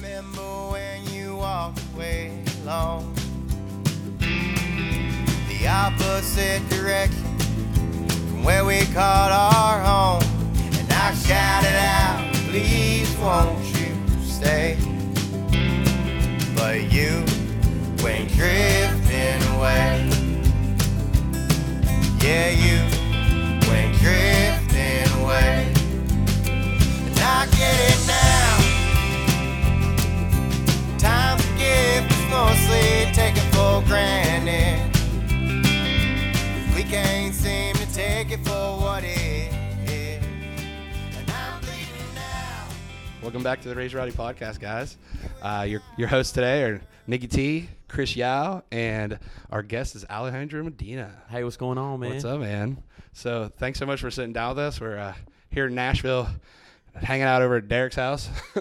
remember when you walked away alone. The opposite direction from where we called our Welcome back to the Raised Rowdy podcast, guys. Uh, your your hosts today are Nikki T, Chris Yao, and our guest is Alejandro Medina. Hey, what's going on, man? What's up, man? So thanks so much for sitting down with us. We're uh, here in Nashville, hanging out over at Derek's house.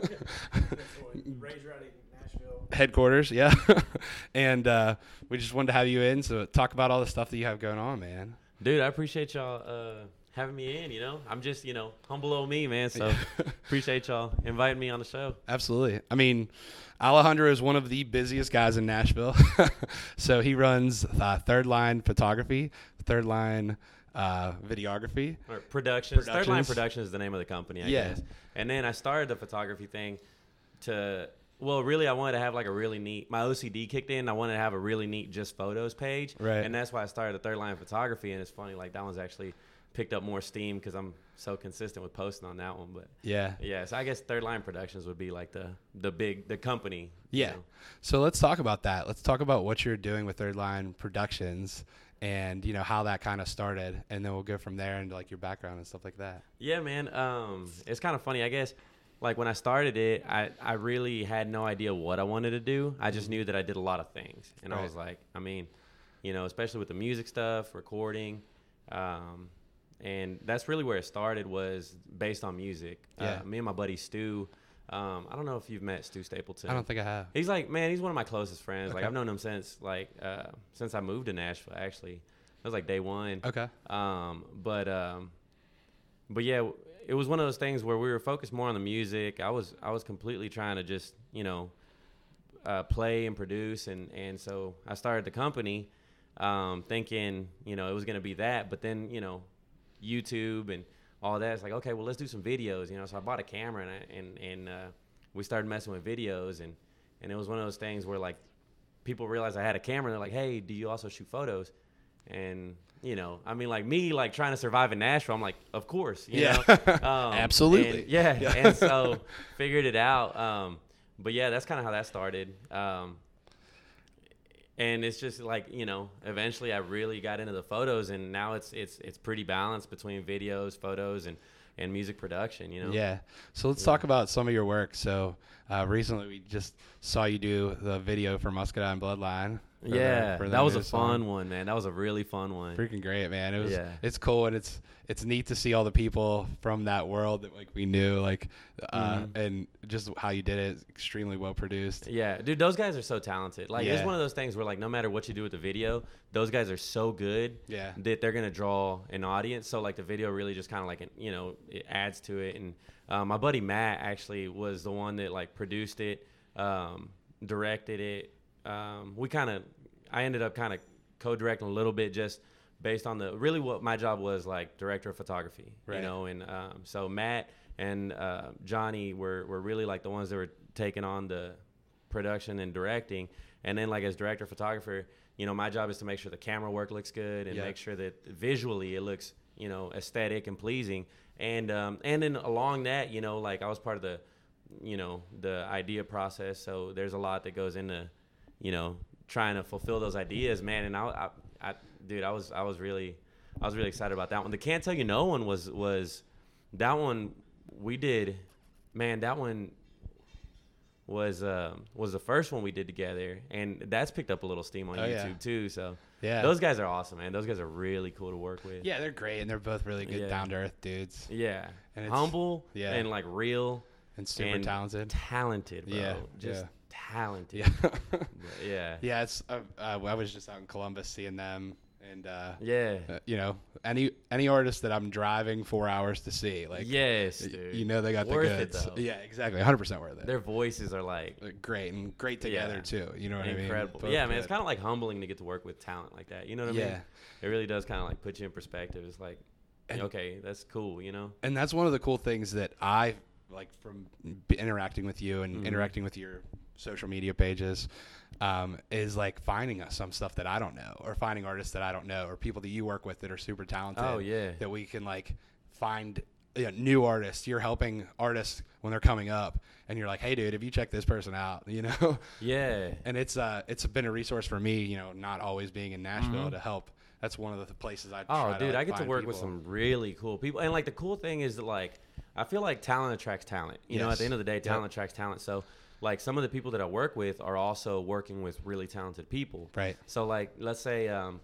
Headquarters, yeah. and uh, we just wanted to have you in, so talk about all the stuff that you have going on, man. Dude, I appreciate y'all uh, having me in. You know, I'm just you know humble old me, man. So appreciate y'all inviting me on the show. Absolutely. I mean, Alejandro is one of the busiest guys in Nashville. so he runs uh, Third Line Photography, Third Line uh, Videography. Or productions. Third Line Productions. Productions is the name of the company, I Yeah. guess. And then I started the photography thing to. Well, really, I wanted to have like a really neat. My OCD kicked in. I wanted to have a really neat just photos page, Right. And that's why I started the third line photography. And it's funny, like that one's actually picked up more steam because I'm so consistent with posting on that one. But Yeah. yeah, so I guess Third Line Productions would be like the the big the company. you Yeah. know. So let's talk about that. Let's talk about what you're doing with Third Line Productions and, you know, how that kind of started. And then we'll go from there into like your background and stuff like that. Yeah, man. Um, it's kind of funny. I guess, like when I started it, I, I really had no idea what I wanted to do. I just knew that I did a lot of things, and I was like, I mean, you know, especially with the music stuff, recording, um, and that's really where it started. Was based on music. Yeah. Uh, me and my buddy Stu. Um, I don't know if you've met Stu Stapleton. I don't think I have. He's like, man, he's one of my closest friends. Like I've known him since like uh, since I moved to Nashville. Actually, it was like day one. Okay. Um, but um, but yeah, it was one of those things where we were focused more on the music. I was I was completely trying to just you know uh, play and produce, and and so I started the company, um, thinking you know it was gonna be that. But then you know, YouTube and all that. It's like okay, well let's do some videos. You know, so I bought a camera and I, and and uh, we started messing with videos, and and it was one of those things where like people realized I had a camera. and They're like, hey, do you also shoot photos? And you know, I mean, like me, like trying to survive in Nashville. I'm like, of course, you Yeah. know? Um, Absolutely. and- yeah, Yeah. and so figured it out. Um, but yeah, that's kind of how that started. Um, and it's just like you know, eventually I really got into the photos, and now it's it's it's pretty balanced between videos, photos, and and music production. You know. Yeah. So let's talk about some of your work. So uh, recently we just saw you do the video for Muscadine Bloodline. Yeah, the that was a fun song. one, man. That was a really fun one. Freaking great, man! It was. Yeah. It's cool and it's it's neat to see all the people from that world that like we knew, like, uh, Mhm. and just how you did it. Extremely well produced. Yeah, dude, those guys are so talented. Like, it's one of those things where, like, no matter what you do with the video, those guys are so good Yeah. that they're gonna draw an audience. So, like, the video really just kind of like, you know, it adds to it. And uh, my buddy Matt actually was the one that like produced it, um, directed it. Um, we kind of, I ended up kind of co-directing a little bit just based on the really what my job was like director of photography Right. you know and um, so matt and uh, johnny were, were really like the ones that were taking on the production and directing and then like as director of photographer you know my job is to make sure the camera work looks good and Yeah. make sure that visually it looks you know aesthetic and pleasing and um, and then along that you know like i was part of the you know the idea process so there's a lot that goes into you know trying to fulfill those ideas man and i, I, I dude i was i was really i was really excited about that one the can't tell you no one was was that one we did man that one was um, was the first one we did together, and that's picked up a little steam on Oh, YouTube yeah. too. So Yeah. those guys are awesome, man. Those guys are really cool to work with. Yeah, they're great and they're both really good Yeah. down to earth dudes yeah, And it's- humble, yeah. and like real, and super and talented. talented, bro. Yeah, just yeah. Talented. Yeah. Yeah, yeah, it's. Uh, uh, I was just out in Columbus seeing them, and uh, Yeah. uh, you know any any artist that I'm driving four hours to see, like yes, dude. you know they got Worth the goods. though. yeah, exactly, 100 percent worth it. Their voices are like great and great together Yeah. too. You know what incredible. I mean? Incredible. yeah, man, it's kind of like humbling to get to work with talent like that. You know what I mean? Yeah. It really does kind of like put you in perspective. It's like, And- okay, that's cool. You know? and that's one of the cool things that I like from interacting with you and Mhm. interacting with your social media pages um, is like finding us some stuff that I don't know or finding artists that I don't know or people that you work with that are super talented. Oh, yeah. that we can like find you know, new artists. You're helping artists when they're coming up, and you're like, hey, dude, if you check this person out, you know. Yeah. and it's uh it's been a resource for me, you know, not always being in Nashville Mhm. to help. That's one of the places I. Oh, dude, to, I get to work with some really cool people, and like the cool thing is that like I feel like talent attracts talent. You know, at the end of the day, Yep. talent attracts talent. So like some of the people that I work with are also working with really talented people. Right. So like let's say um,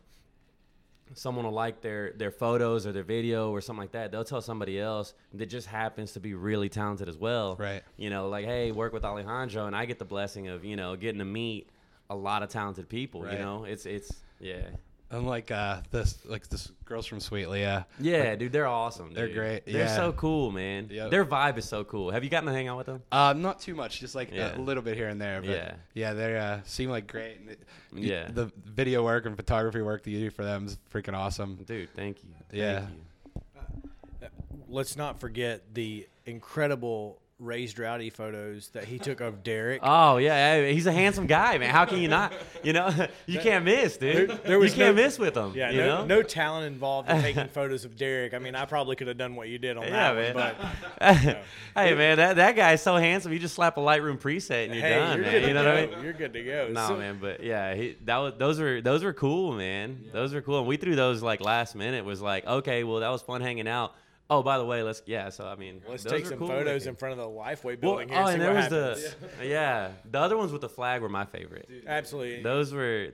someone will like their their photos or their video or something like that. They'll tell somebody else that just happens to be really talented as well. Right. You know, like hey, work with Alejandro, and I get the blessing of you know getting to meet a lot of talented people. Right. You know, it's it's yeah. Unlike uh, this, like this girls from Sweet Leah. Yeah, dude, they're awesome. They're dude. great, They're yeah. so cool, man. Yep. Their vibe is so cool. Have you gotten to hang out with them? Uh, not too much, just like Yeah. a little bit here and there. But Yeah. yeah, they uh, seem like great. And it, y- Yeah. the video work and photography work that you do for them is freaking awesome. Dude, thank you. Yeah. Thank you. Let's not forget the incredible raised rowdy photos that he took of Derek. Oh yeah, he's a handsome guy, man. How can you not? You know, you can't miss, dude. There- there was you can't no- miss with him. yeah, you no, know? no talent involved in taking photos of Derek. I mean, I probably could have done what you did on Yeah, that man. one, but hey, man, that that guy's so handsome. You just slap a Lightroom preset and you're hey, done, you're man. You know go. what I mean? You're good to go. No, So- man, but yeah, he, that was those were those were cool, man. Those were cool, and we threw those like last minute. Was like, okay, well, that was fun hanging out. Oh, by the way, let's yeah. So I mean, Let's take some cool photos looking. in front of the Lifeway Well, building here. oh, and and see there what was happens. the yeah, the other ones with the flag were my favorite. absolutely. Those were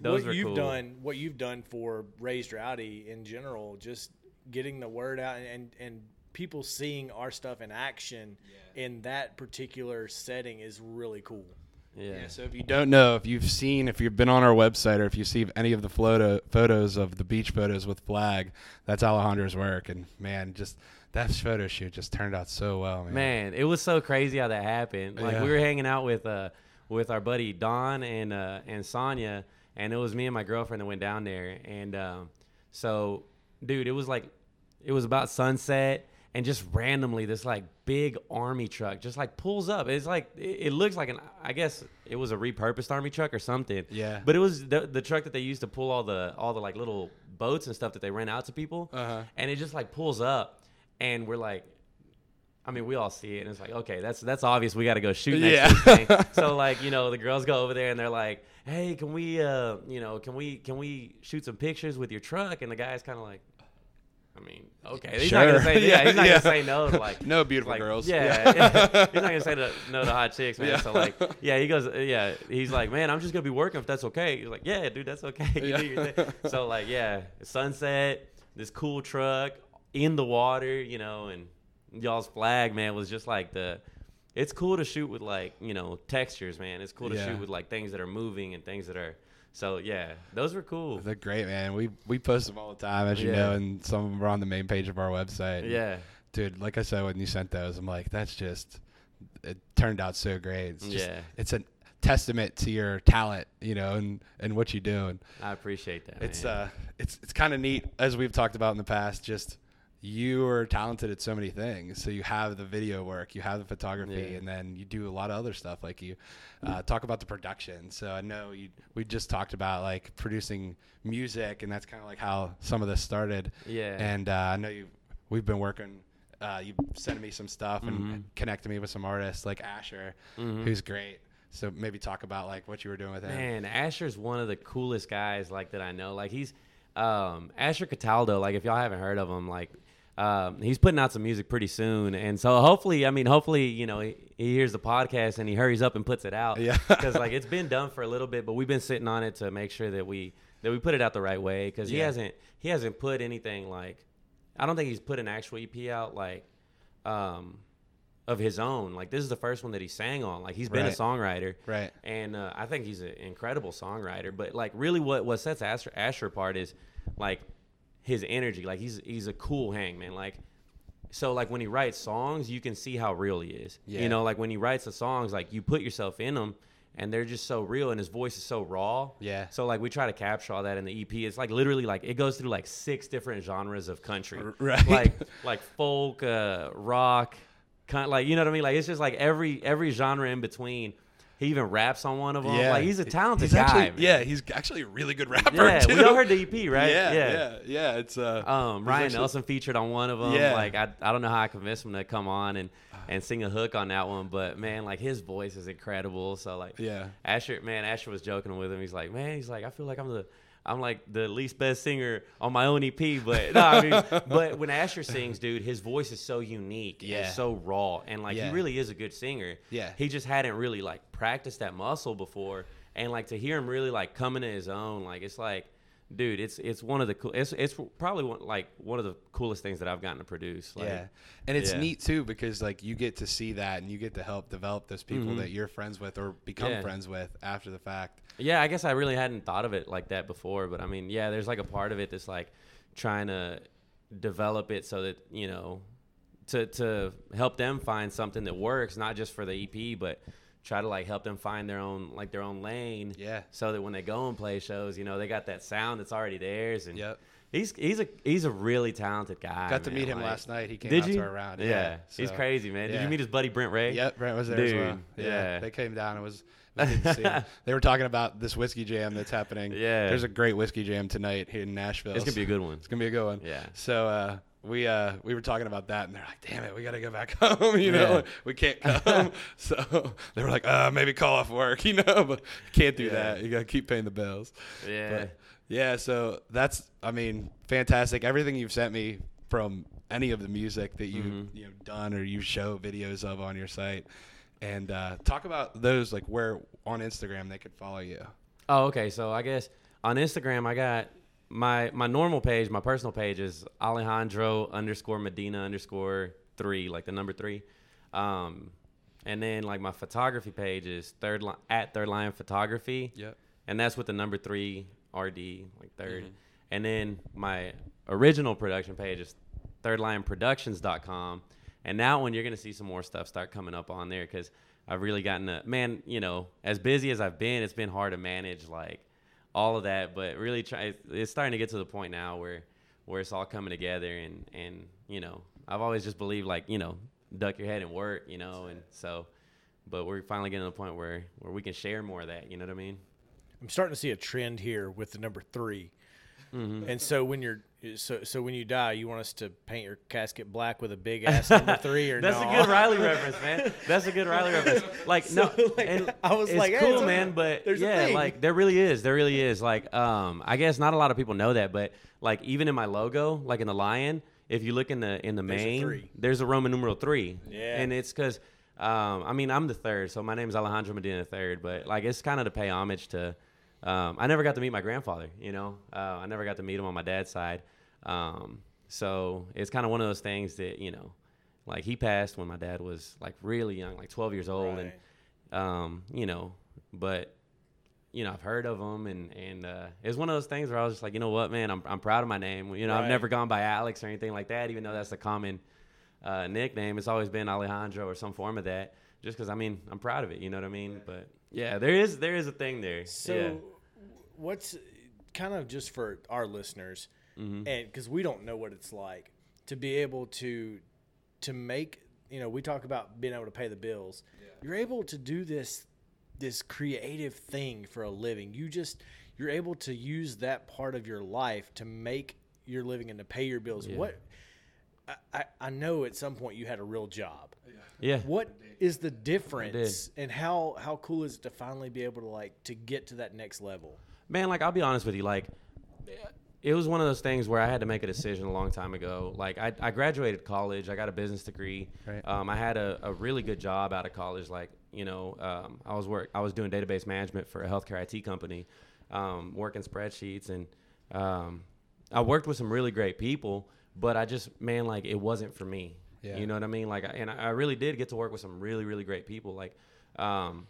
those what were you've cool. done, what you've done for Raised Rowdy in general, just getting the word out and and, and people seeing our stuff in action in that particular setting is really cool. Yeah. Yeah, so if you don't know, if you've seen, if you've been on our website, or if you see any of the photo photos of the beach photos with flag, that's Alejandro's work. And man, just that photo shoot just turned out so well, man. Man, it was so crazy how that happened. Like Yeah. we were hanging out with uh with our buddy Don and uh and Sonia and it was me and my girlfriend that went down there and um so dude, it was like it was about sunset and just randomly this like big army truck just like pulls up. It's like it, it looks like an I guess it was a repurposed army truck or something. Yeah. But it was the, the truck that they used to pull all the all the like little boats and stuff that they rent out to people. Uh-huh. And it just like pulls up and we're like I mean, we all see it, and it's like, okay, that's that's obvious. We got to go shoot next Yeah. So like, you know, the girls go over there and they're like, hey, can we, uh, you know, can we can we shoot some pictures with your truck? And the guy's kind of like, I mean, okay, he's not gonna Sure. say, yeah, he's not Yeah. gonna say no. To like, No beautiful like, girls. Yeah, he's not gonna say no to hot chicks, man. Yeah. So like, yeah, he goes, yeah, he's like, man, I'm just gonna be working if that's okay. He's like, yeah, dude, that's okay. You Yeah. do your thing. So like, yeah, sunset, this cool truck in the water, you know, and y'all's flag, man, was just like the. It's cool to shoot with like you know textures, man. It's cool to shoot with like things that are moving and things that are. So yeah, those were cool. They're great, man. We we post them all the time, as you Yeah. know, and some of them are on the main page of our website. Yeah, dude. Like I said when you sent those, I'm like, that's just. It turned out so great. It's just, Yeah. It's a testament to your talent, you know, and and what you do. And I appreciate that. it's man. uh, it's it's kind of neat as we've talked about in the past. Just you are talented at so many things. So you have the video work, you have the photography, Yeah. and then you do a lot of other stuff. Like you uh, talk about the production. So I know you we just talked about like producing music, and that's kind of like how some of this started. Yeah. And uh, I know you we've been working. Uh, you sent me some stuff and Mhm. connected me with some artists like Asher, Mhm. who's great. So maybe talk about like what you were doing with him. Man, Asher's one of the coolest guys like that I know. Like he's um, Asher Cataldo. Like if y'all haven't heard of him, like um, he's putting out some music pretty soon, and so hopefully, I mean, hopefully, you know, he, he hears the podcast and he hurries up and puts it out. Yeah. because like it's been done for a little bit, but we've been sitting on it to make sure that we that we put it out the right way because he hasn't he hasn't put anything like I don't think he's put an actual EP out like um of his own. Like this is the first one that he sang on. Like he's been Right. a songwriter, Right. And uh, I think he's an incredible songwriter. But like really, what what sets Asher, Asher apart is like his energy. Like he's he's a cool hang man. Like so like when he writes songs, you can see how real he is. Yeah. You know, like when he writes the songs, like you put yourself in them. And they're just so real, and his voice is so raw. Yeah. So like we try to capture all that in the EP. It's like literally like it goes through like six different genres of country. Right. Like like folk, uh, rock, kind like you know what I mean. Like it's just like every every genre in between. He even raps on one of them. Like he's a talented He's guy. actually-. Yeah, he's actually a really good rapper. Yeah, too. we all heard the EP, right? Yeah, yeah, yeah. It's uh, Um, Ryan actually- Nelson featured on one of them. Yeah. Like I, I don't know how I convinced him to come on and, and sing a hook on that one, but man, like his voice is incredible. So like, Yeah. Asher, man, Asher was joking with him. He's like, man, he's like, I feel like I'm the, I'm like the least best singer on my own EP, but no, I mean, but when Asher sings, dude, his voice is so unique, Yeah. and so raw, and like Yeah. he really is a good singer. Yeah. he just hadn't really like practiced that muscle before, and like to hear him really like coming to his own, like it's like dude, it's it's one of the cool. It's it's probably one, like one of the coolest things that I've gotten to produce. Like, yeah, and it's yeah. neat too because like you get to see that and you get to help develop those people Mhm. that you're friends with or become Yeah. friends with after the fact. Yeah, I guess I really hadn't thought of it like that before, but I mean, yeah, there's like a part of it that's like trying to develop it so that you know to to help them find something that works, not just for the EP, but try to like help them find their own like their own lane. Yeah. So that when they go and play shows, you know, they got that sound that's already theirs. And Yep. he's he's a he's a really talented guy. Got to man, meet him like- last night. He came Did out you? to our round. Yeah, Yeah, he's crazy, man. Did you meet his buddy Brent Ray? Yep, Brent was there as well. Dude, Yeah, yeah. they came down. It was. It was good to see 'em. they were talking about this whiskey jam that's happening. Yeah. there's a great whiskey jam tonight here in Nashville. It's gonna be a good one. It's gonna be a good one. Yeah. So uh, we uh, we were talking about that, and they're like, "Damn it, we gotta go back home." You know, Yeah. we can't come. so they were like, "Uh, maybe call off work." You know, but can't do Yeah. that. You gotta keep paying the bills. Yeah. But, yeah. So that's, I mean, fantastic. Everything you've sent me from any of the music that you Mhm. you know done or you show videos of on your site, and uh, talk about those like where on Instagram they could follow you. Oh, okay. So I guess on Instagram, I got my my normal page. My personal page is Alejandro underscore Medina underscore three, like the number three. Um, and then like my photography page is third li- at third line photography. Yep. And that's with the number three RD, like 3rd Mhm. And then my original production page is thirdlineproductions.com. And now when you're going to see some more stuff start coming up on there because I've really gotten a man, you know, as busy as I've been, it's been hard to manage like all of that. But really try, it's starting to get to the point now where, where it's all coming together. And, and, you know, I've always just believed like, you know, duck your head and work, you know, and so, but we're finally getting to the point where, where we can share more of that. You know what I mean? I'm starting to see a trend here with the number 3 Mm-hmm. And so when you're so so when you die, you want us to paint your casket black with a big ass number three, or That's no? a good Riley reference, man. That's a good Riley reference. Like no, like, and I was it's like, hey, cool, a- man. But a yeah, thing. like there really is, there really is. Like, um, I guess not a lot of people know that, but like even in my logo, like in the lion, if you look in the in the There's main, there's a Roman numeral three. Yeah. and it's because. Um, I mean, I'm the third, so my name is Alejandro Medina third. But like, it's kind of to pay homage to. Um, I never got to meet my grandfather. You know, uh, I never got to meet him on my dad's side. Um, so it's kind of one of those things that you know, like he passed when my dad was like really young, like 12 years old, and um, you know, but you know, I've heard of him, and and uh, it was one of those things where I was just like, you know what, man, I'm I'm proud of my name. You know, I've never gone by Alex or anything like that, even though that's a common uh, nickname. It's always been Alejandro or some form of that, just because I mean, I'm proud of it. You know what I mean? But yeah, there is there is a thing there. So, yeah. What's kind of just for our listeners, Mhm. and because we don't know what it's like to be able to to make, you know, we talk about being able to pay the bills. You're able to do this this creative thing for a living. You just you're able to use that part of your life to make your living and to pay your bills. Yeah. What I, I, I know at some point you had a real job. Yeah. What is the difference and how how cool is it to finally be able to like to get to that next level? Man like i'll be honest with you like it was one of those things where i had to make a decision a long time ago like i, I graduated college i got a business degree Right. um, i had a, a really good job out of college like you know um, i was work i was doing database management for a healthcare it company um, working spreadsheets and um, i worked with some really great people but i just man like it wasn't for me Yeah. You know what I mean? Like, and I I really did get to work with some really, really great people. Like, um,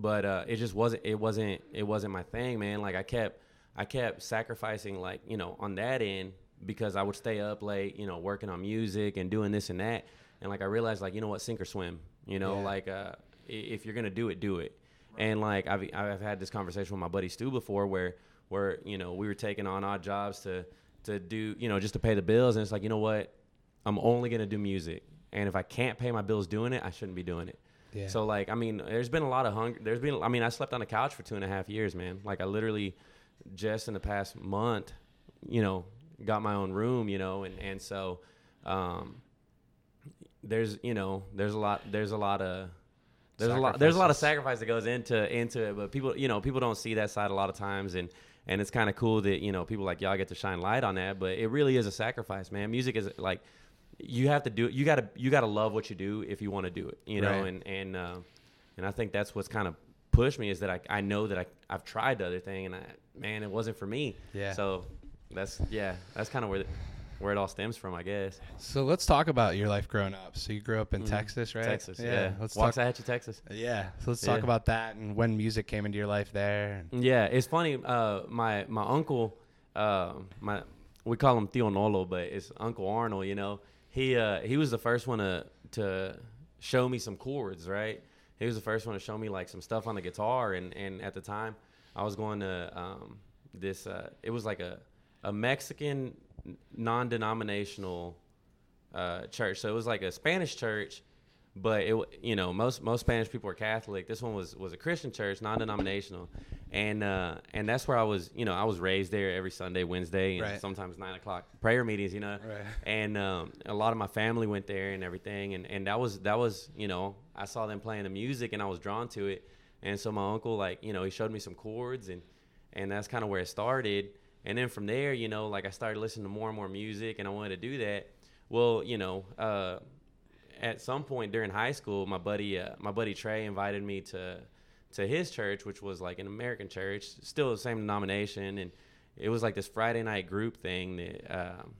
but uh, it just wasn't. It wasn't. It wasn't my thing, man. Like, I kept, I kept sacrificing, like, you know, on that end because I would stay up late, you know, working on music and doing this and that. And like, I realized, like, you know what, sink or swim. You know, Yeah. like, uh, if you're gonna do it, do it. And like, I've I've had this conversation with my buddy Stu before, where where you know we were taking on odd jobs to to do, you know, just to pay the bills, and it's like, you know what, I'm only gonna do music, and if I can't pay my bills doing it, I shouldn't be doing it. Yeah. So like, I mean, there's been a lot of hunger. There's been, I mean, I slept on the couch for two and a half years, man. Like I literally, just in the past month, you know, got my own room, you know, and and so, um, there's you know, there's a lot, there's a lot of. There's a lot. There's a lot of sacrifice that goes into into it, but people, you know, people don't see that side a lot of times, and and it's kind of cool that you know people like y'all get to shine light on that. But it really is a sacrifice, man. Music is like you have to do it. You gotta you gotta love what you do if you want to do it, you know. Right. And and uh, and I think that's what's kind of pushed me is that I I know that I I've tried the other thing, and I man, it wasn't for me. Yeah. So that's yeah, that's kind of where the, where it all stems from, I guess. So let's talk about your life growing up. So you grew up in Mhm. Texas, right? Texas, yeah. Let's talk. Waxahachie, Texas. Yeah. So let's talk Yeah. about that and when music came into your life there. Yeah, it's funny. Uh, my my uncle, uh, my we call him Tío Nolo, but it's Uncle Arnold. You know, he uh, he was the first one to to show me some chords. Right, he was the first one to show me like some stuff on the guitar. And and at the time, I was going to um, this. Uh, it was like a a Mexican non-denominational uh, church. So it was like a Spanish church, but it you know most most Spanish people are Catholic. This one was was a Christian church, non-denominational, and uh, and that's where I was. You know, I was raised there every Sunday, Wednesday, and Right. sometimes nine o'clock prayer meetings. You know, Right. and um, a lot of my family went there and everything, and and that was that was you know I saw them playing the music and I was drawn to it, and so my uncle like you know he showed me some chords and and that's kind of where it started. And then from there, you know, like I started listening to more and more music, and I wanted to do that. Well, you know, uh, at some point during high school, my buddy, uh, my buddy Trey, invited me to to his church, which was like an American church, still the same denomination, and it was like this Friday night group thing that um,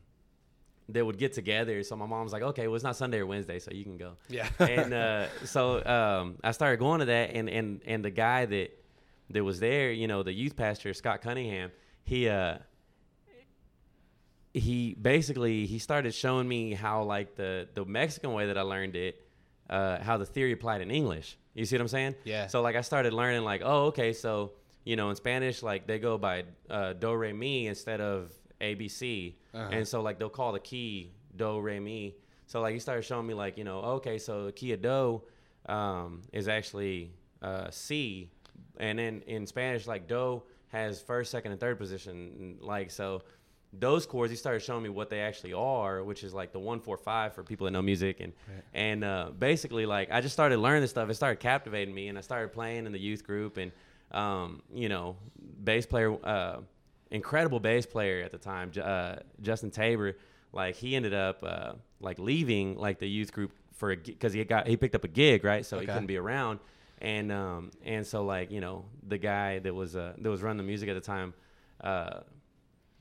that would get together. So my mom's like, "Okay, well, it's not Sunday or Wednesday, so you can go." Yeah. and uh, so um, I started going to that, and and and the guy that that was there, you know, the youth pastor Scott Cunningham, he uh, he basically he started showing me how like the the Mexican way that I learned it, uh, how the theory applied in English. You see what I'm saying? Yeah. So like I started learning like, oh, okay, so you know in Spanish like they go by uh, do re mi instead of A B C, Uh-huh. and so like they'll call the key do re mi. So like he started showing me like you know okay, so the key of do um, is actually uh, C, and then in Spanish like do has first, second, and third position. Like so, those chords he started showing me what they actually are, which is like the one, four, five for people that know music, and Right. and uh, basically like I just started learning this stuff. It started captivating me, and I started playing in the youth group, and um, you know, bass player, uh, incredible bass player at the time, uh, Justin Tabor. Like he ended up uh, like leaving like the youth group for a because he got he picked up a gig right, so he couldn't be around, and um, and so like you know the guy that was uh, that was running the music at the time, uh,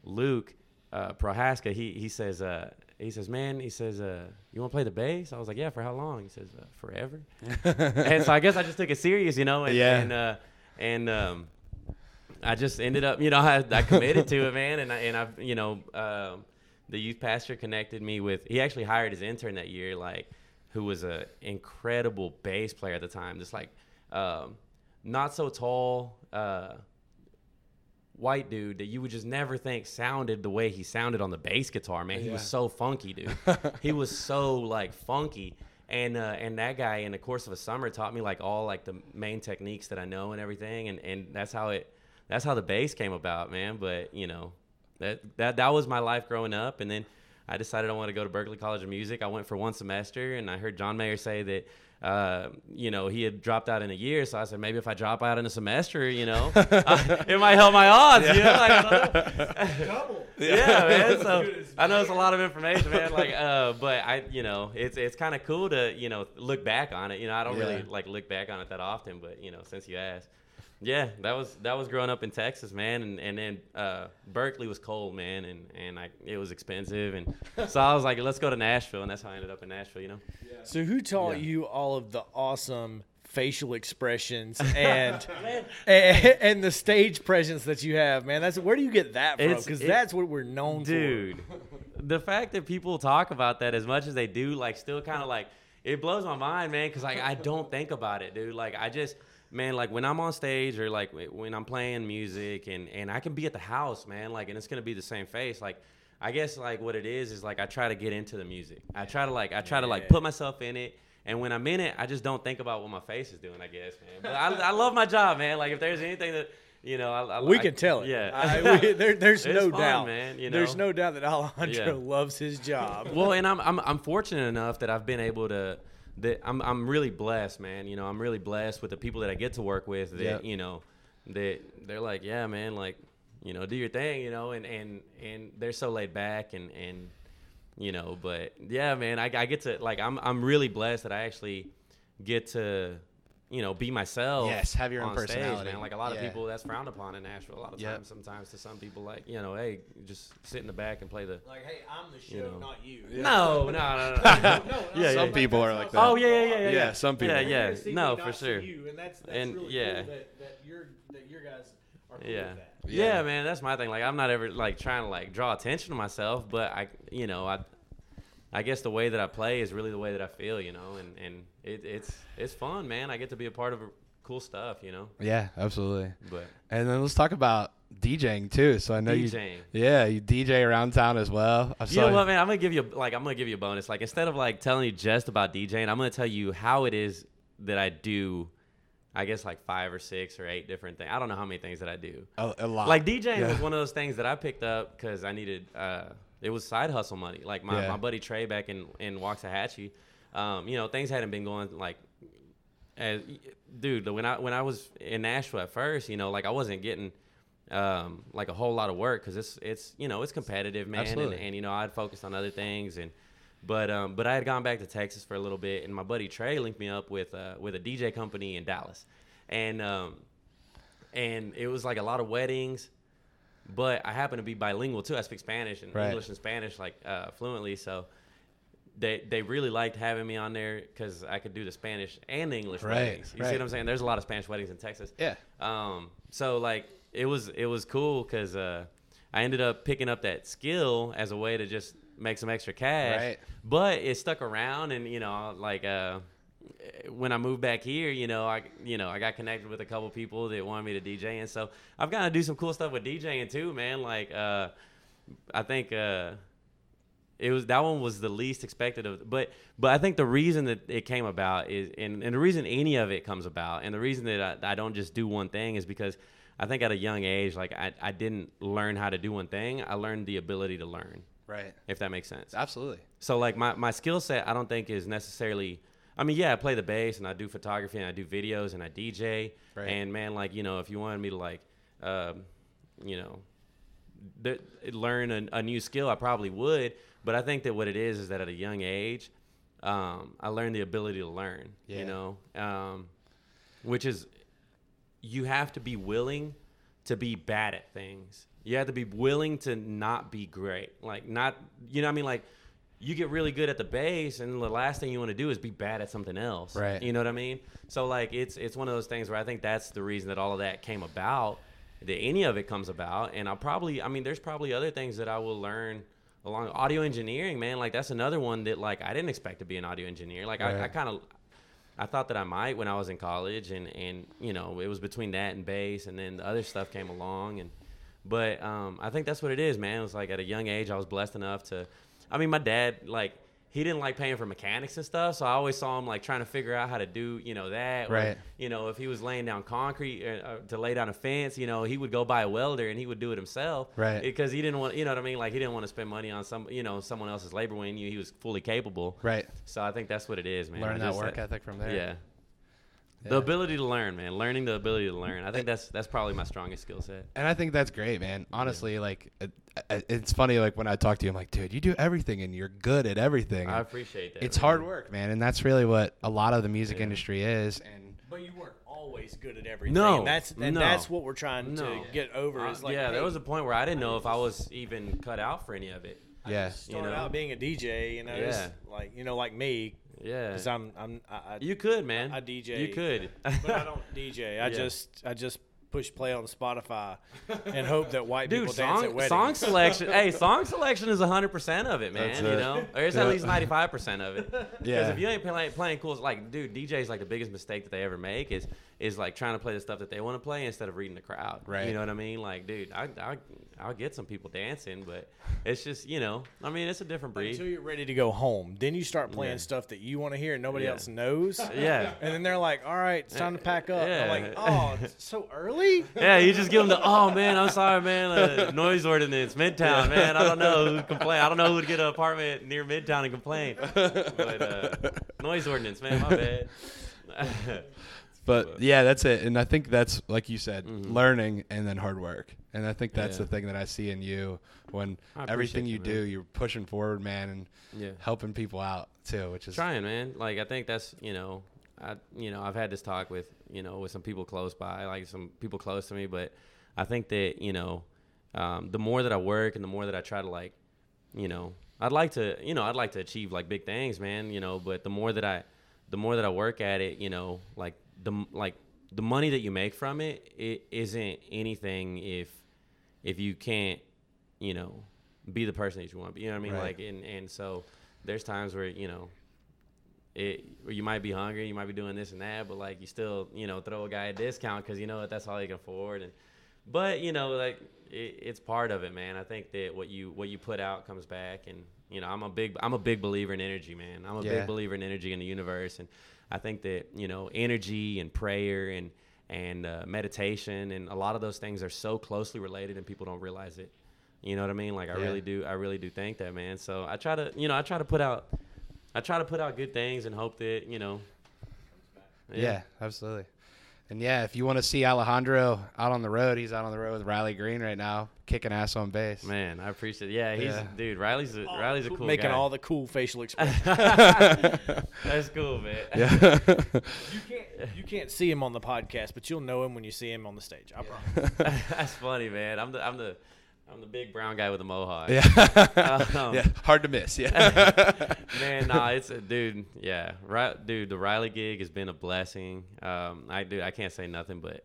Luke uh, Prohaska, he he says uh, he says man he says uh, you want to play the bass? I was like yeah for how long? He says uh, forever, and so I guess I just took it serious, you know, and Yeah. and uh, and um, I just ended up, you know, I, I committed to it, man, and I and I've, you know, um, the youth pastor connected me with. He actually hired his intern that year, like, who was a incredible bass player at the time, just like, um, not so tall, uh, white dude that you would just never think sounded the way he sounded on the bass guitar, man. He was so funky, dude. he was so like funky. And uh, and that guy in the course of a summer taught me like all like the main techniques that I know and everything and, and that's how it that's how the bass came about, man. But you know, that that that was my life growing up and then I decided I wanted to go to Berklee College of Music. I went for one semester and I heard John Mayer say that uh, you know, he had dropped out in a year, so I said maybe if I drop out in a semester, you know, I- it might help my odds. You know, like, I don't. Double. yeah, man. So I know it's a lot of information, man. Like, uh, but I, you know, it's it's kind of cool to you know look back on it. You know, I don't Yeah. really like look back on it that often, but you know, since you asked, Yeah, that was that was growing up in Texas, man, and and then uh, Berklee was cold, man, and and I, it was expensive, and so I was like, let's go to Nashville, and that's how I ended up in Nashville, you know. Yeah. So who taught Yeah. you all of the awesome facial expressions and, and and the stage presence that you have, man? That's where do you get that from? Because that's what we're known for, dude the fact that people talk about that as much as they do like still kind of like it blows my mind man because like i don't think about it dude like i just man like when i'm on stage or like when i'm playing music and and i can be at the house man like and it's gonna be the same face like i guess like what it is is like i try to get into the music i try to like i try to like put myself in it and when I'm in it, I just don't think about what my face is doing. I guess, man. But I, I love my job, man. Like if there's anything that you know, I, I. We can tell it. Yeah. I, we, there, there's It's no fun, doubt, man, you know? There's no doubt that Alejandro Yeah. loves his job. well, and I'm, I'm I'm fortunate enough that I've been able to that I'm I'm really blessed, man. You know, I'm really blessed with the people that I get to work with. That Yep. you know, that they're like, yeah, man, like, you know, do your thing, you know, and and and they're so laid back and and you know, but yeah, man, I, I get to like I'm I'm really blessed that I actually get to. You know, be myself. Yes, have your own on stage, personality. man. Like a lot of Yeah. people, that's frowned upon in Nashville. A lot of Yep. times, sometimes to some people, like you know, hey, just sit in the back and play the Like, hey, I'm the show, You know. not you. no, no, no, no. no. Yeah, some yeah. people are like that. Oh yeah, yeah, yeah, yeah. Yeah, some people. Yeah, yeah. You're No, for sure. You, and that's, that's And, really yeah. cool that, that you're that your guys are cool Yeah. with that. yeah. Yeah. man, that's my thing. Like I'm not ever like trying to like draw attention to myself, but I, you know, I, I guess the way that I play is really the way that I feel, you know, and and it, it's it's fun, man. I get to be a part of cool stuff, you know. Yeah, absolutely. But And then let's talk about DJing too. So I know DJing. you. Yeah, you DJ around town as well. I You know what, man? I'm gonna give you like I'm gonna give you a bonus. Like instead of like telling you just about DJing, I'm gonna tell you how it is that I do. I guess like five or six or eight different things. I don't know how many things that I do. a, a lot. Like DJing Yeah. was one of those things that I picked up because I needed. Uh, it was side hustle money. Like my, Yeah. my buddy Trey back in in Waxahachie, um, you know, things hadn't been going like. As, dude, when I when I was in Nashville at first, you know, like I wasn't getting um, like a whole lot of work because it's it's you know it's competitive, man, and, and you know I'd focused on other things and. But um, but I had gone back to Texas for a little bit, and my buddy Trey linked me up with uh, with a DJ company in Dallas, and um, and it was like a lot of weddings but i happen to be bilingual too i speak spanish and Right. english and spanish like uh, fluently so they they really liked having me on there because i could do the spanish and the english Right, weddings you see what i'm saying there's a lot of spanish weddings in texas Yeah. um, so like it was it was cool because uh, I ended up picking up that skill as a way to just make some extra cash. Right. But it stuck around, and you know, like uh, when I moved back here, you know, I you know I got connected with a couple people that wanted me to DJ, and so I've got to do some cool stuff with DJing too, man. Like uh, I think. Uh, it was that one was the least expected of but but i think the reason that it came about is and, and the reason any of it comes about and the reason that I, I don't just do one thing is because i think at a young age like I, I didn't learn how to do one thing i learned the ability to learn Right. if that makes sense Absolutely. so like my, my skill set i don't think is necessarily i mean yeah i play the bass and i do photography and i do videos and i dj Right. and man like you know if you wanted me to like um, you know th- learn a, a new skill, I probably would. But I think that what it is is that at a young age, um, I learned the ability to learn. Yeah. You know, um, which is you have to be willing to be bad at things. You have to be willing to not be great. Like not, you know, what I mean, like you get really good at the bass, and the last thing you want to do is be bad at something else. Right. You know what I mean? So like it's it's one of those things where I think that's the reason that all of that came about, that any of it comes about, and I'll probably, I mean, there's probably other things that I will learn along audio engineering, man. Like that's another one that like I didn't expect to be an audio engineer. Like I, I kind of. I thought that I might when I was in college, and and you know it was between that and bass, and then the other stuff came along, and but um, I think that's what it is, man. It was like at a young age, I was blessed enough to. I mean, my dad like he didn't like paying for mechanics and stuff, so I always saw him like trying to figure out how to do you know that. or, Right. you know, if he was laying down concrete uh, uh, to lay down a fence, you know, he would go buy a welder and he would do it himself. Right. Because he didn't want, you know what I mean? Like he didn't want to spend money on some, you know, someone else's labor when he he was fully capable. Right. So I think that's what it is, man. Learn I that just- work ethic from there. Yeah. Yeah. The ability to learn, man. Learning the ability to learn. I think that's that's probably my strongest skill set. And I think that's great, man. Honestly, like it, it- it's funny. Like when I talk to you, I'm like, dude, you do everything, and you're good at everything. I appreciate that. it's man. hard work, man, and that's really what a lot of the music Yeah. industry is. And But you weren't always good at everything. No, and that's and no. that's what we're trying No. to get over. Uh, Is like, yeah, there was a point where I didn't know if I was even cut out for any of it. Yeah. started you know? out being a DJ. You know, it's Yeah. like you know, like me, Yeah, because I'm I'm I, I, you could, man. I DJ. You could, but I don't DJ. I Yeah. just I just push play on Spotify and hope that white Dude, people dance at song, weddings. song selection. hey, song selection is hundred percent of it, man. That's you it. know, or it's Yeah. at least ninety five percent of it. Because if you ain't playing playing cool, like, dude, DJ's like the biggest mistake that they ever make is is like trying to play the stuff that they want to play instead of reading the crowd. Right. You know what I mean? Like, dude, I I I'll get some people dancing, but it's just you know, I mean, it's a different breed. until you're ready to go home. Then you start playing Yeah. stuff that you want to hear and nobody Yeah. else knows. Yeah. And then they're like, "All right, it's time to pack up." Yeah. I'm like, "Oh, it's so early." Yeah, you just give them the oh man, I'm sorry man, uh, noise ordinance, Midtown man. I don't know who complain. I don't know who would get an apartment near Midtown and complain. But uh, noise ordinance, man, my bad. But yeah, that's it. And I think that's like you said, Mhm. learning and then hard work. And I think that's Yeah. the thing that I see in you when everything you, you do, you're pushing forward, man, and yeah. helping people out too, which is trying man like i think that's you know i you know i've had this talk with you know with some people close by like some people close to me but i think that you know um, the more that i work and the more that i try to like you know i'd like to you know i'd like to achieve like big things man you know but the more that i the more that i work at it you know like the like the money that you make from it it isn't anything if if you can't you know be the person that you want to be you know what i mean Right. like and and so there's times where you know it where you might be hungry, you might be doing this and that, but like you still you know throw a guy a discount because you know that that's all you can afford. And but you know like it, it's part of it, man. I think that what you what you put out comes back, and you know I'm a big I'm a big believer in energy, man. I'm a Yeah. big believer in energy in the universe, and I think that you know energy and prayer and and uh, meditation and a lot of those things are so closely related, and people don't realize it. You know what I mean? Like I Yeah. really do. I really do think that, man. So I try to, you know, I try to put out, I try to put out good things and hope that, you know. yeah. absolutely. And yeah, if you want to see Alejandro out on the road, he's out on the road with Riley Green right now, kicking ass on bass. Man, I appreciate. It. Yeah, he's Yeah. dude. Riley's a Riley's a cool making guy. all the cool facial expressions. That's cool, man. Yeah. you can't you can't see him on the podcast, but you'll know him when you see him on the stage. I promise. That's funny, man. I'm the I'm the I'm the big brown guy with a mohawk. yeah. Um, yeah. Hard to miss. Yeah. Man, nah, it's a dude. Yeah, right, dude. The Riley gig has been a blessing. Um, I do. I can't say nothing but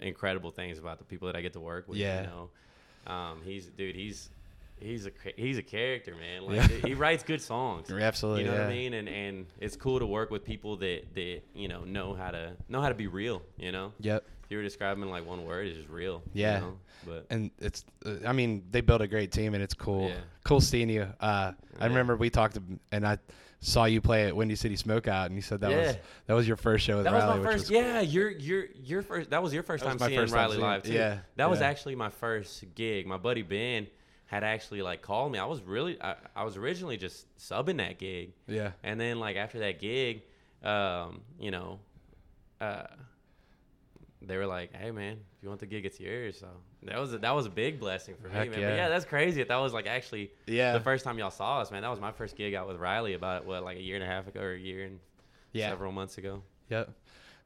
incredible things about the people that I get to work with. Yeah. You know, um, he's dude. He's he's a he's a character, man. Like Yeah. he writes good songs. Absolutely. You know yeah. what I mean? And and it's cool to work with people that that you know know how to know how to be real. You know, Yep. You were describing like one word, it's just real. Yeah. You know? But and it's uh, i mean they built a great team and it's cool Yeah. cool seeing you uh i remember we talked and i saw you play at windy city smokeout and you said that was that was your first show with That was riley my which first. was yeah, your your your first. That was your first That time was my seeing first Riley live too. yeah, that was actually my first gig. My buddy Ben had actually like called me. I was really. I, I was originally just subbing that gig, yeah and then like after that gig, um, you know, uh, they were like, "Hey man, if you want the gig, it's yours." So that was a, that was a big blessing for Heck me, man. yeah. But yeah, that's crazy. That was like actually yeah the first time y'all saw us, man. That was my first gig out with Riley about what like a year and a half ago or a year and yeah several months ago. yep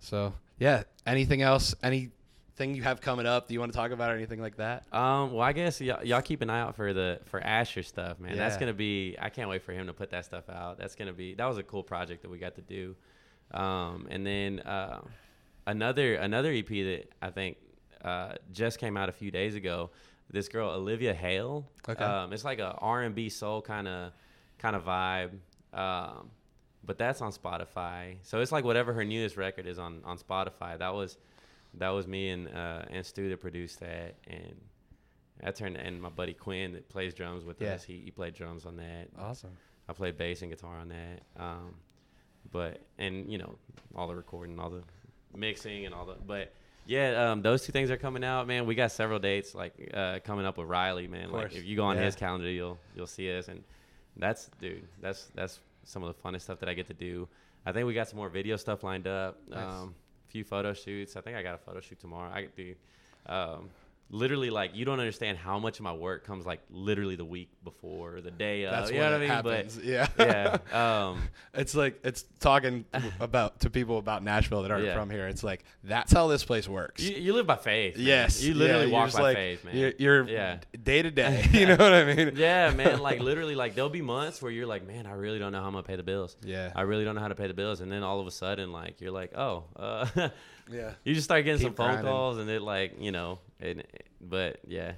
so yeah anything else anything you have coming up do you want to talk about or anything like that Um, well, I guess y'all, y'all keep an eye out for the for Asher stuff, man. That's gonna be. I can't wait for him to put that stuff out. That's gonna be. That was a cool project that we got to do. Um, and then uh, another another EP that I think uh, just came out a few days ago. This girl Olivia Hale. Okay. Um, it's like a R and B soul kind of kind of vibe. Um, but that's on Spotify. So it's like whatever her newest record is on on Spotify. That was that was me and uh, and Stu that produced that, and I turned and my buddy Quinn that plays drums with Yeah. us. He, he played drums on that. awesome I played bass and guitar on that. Um, but and you know all the recording, all the mixing, and all the but. Yeah, um, those two things are coming out, man. We got several dates like uh, coming up with Riley, man. Like if you go on Yeah. his calendar, you'll you'll see us, and that's dude, that's that's some of the funnest stuff that I get to do. I think we got some more video stuff lined up. Nice. Um, a few photo shoots. I think I got a photo shoot tomorrow. I could do. Um, literally like you don't understand how much of my work comes like literally the week before the day of. That's you know what I mean? happens. But yeah. yeah, um, It's like it's talking about to people about Nashville that aren't Yeah. from here. It's like that's how this place works. you, you live by faith. man. yes, you literally yeah, walk by like- faith, man. You're, you're Yeah. day to day. You know what I mean? yeah, man. Like literally, like there'll be months where you're like, man, I really don't know how I'm gonna pay the bills. Yeah. I really don't know how to pay the bills, and then all of a sudden, like you're like, oh, uh, Yeah. you just start getting some Keep phone grinding. calls, and it like you know, and but yeah,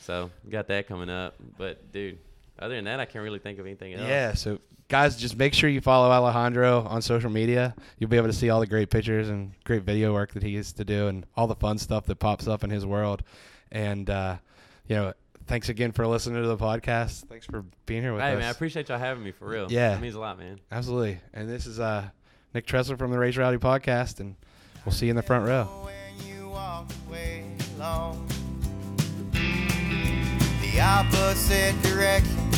so got that coming up. But dude, other than that, I can't really think of anything else. Yeah. So guys, just make sure you follow Alejandro on social media. You'll be able to see all the great pictures and great video work that he used to do, and all the fun stuff that pops up in his world. And uh, you know, thanks again for listening to the podcast. Thanks for being here with Hey us. Hey man, I appreciate y'all having me for real. Yeah. it means a lot, man. Absolutely. And this is uh, Nick Tressler from the Raised Rowdy podcast, and We'll see you in the front row. The opposite direction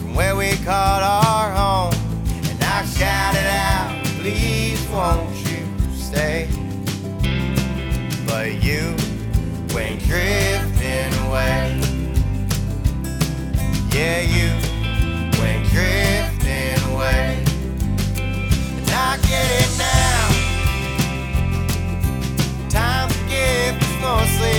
from where we our home. And I shouted out, please won't you stay? But you went drifting away. Yeah, you went drifting away. And I get it. honestly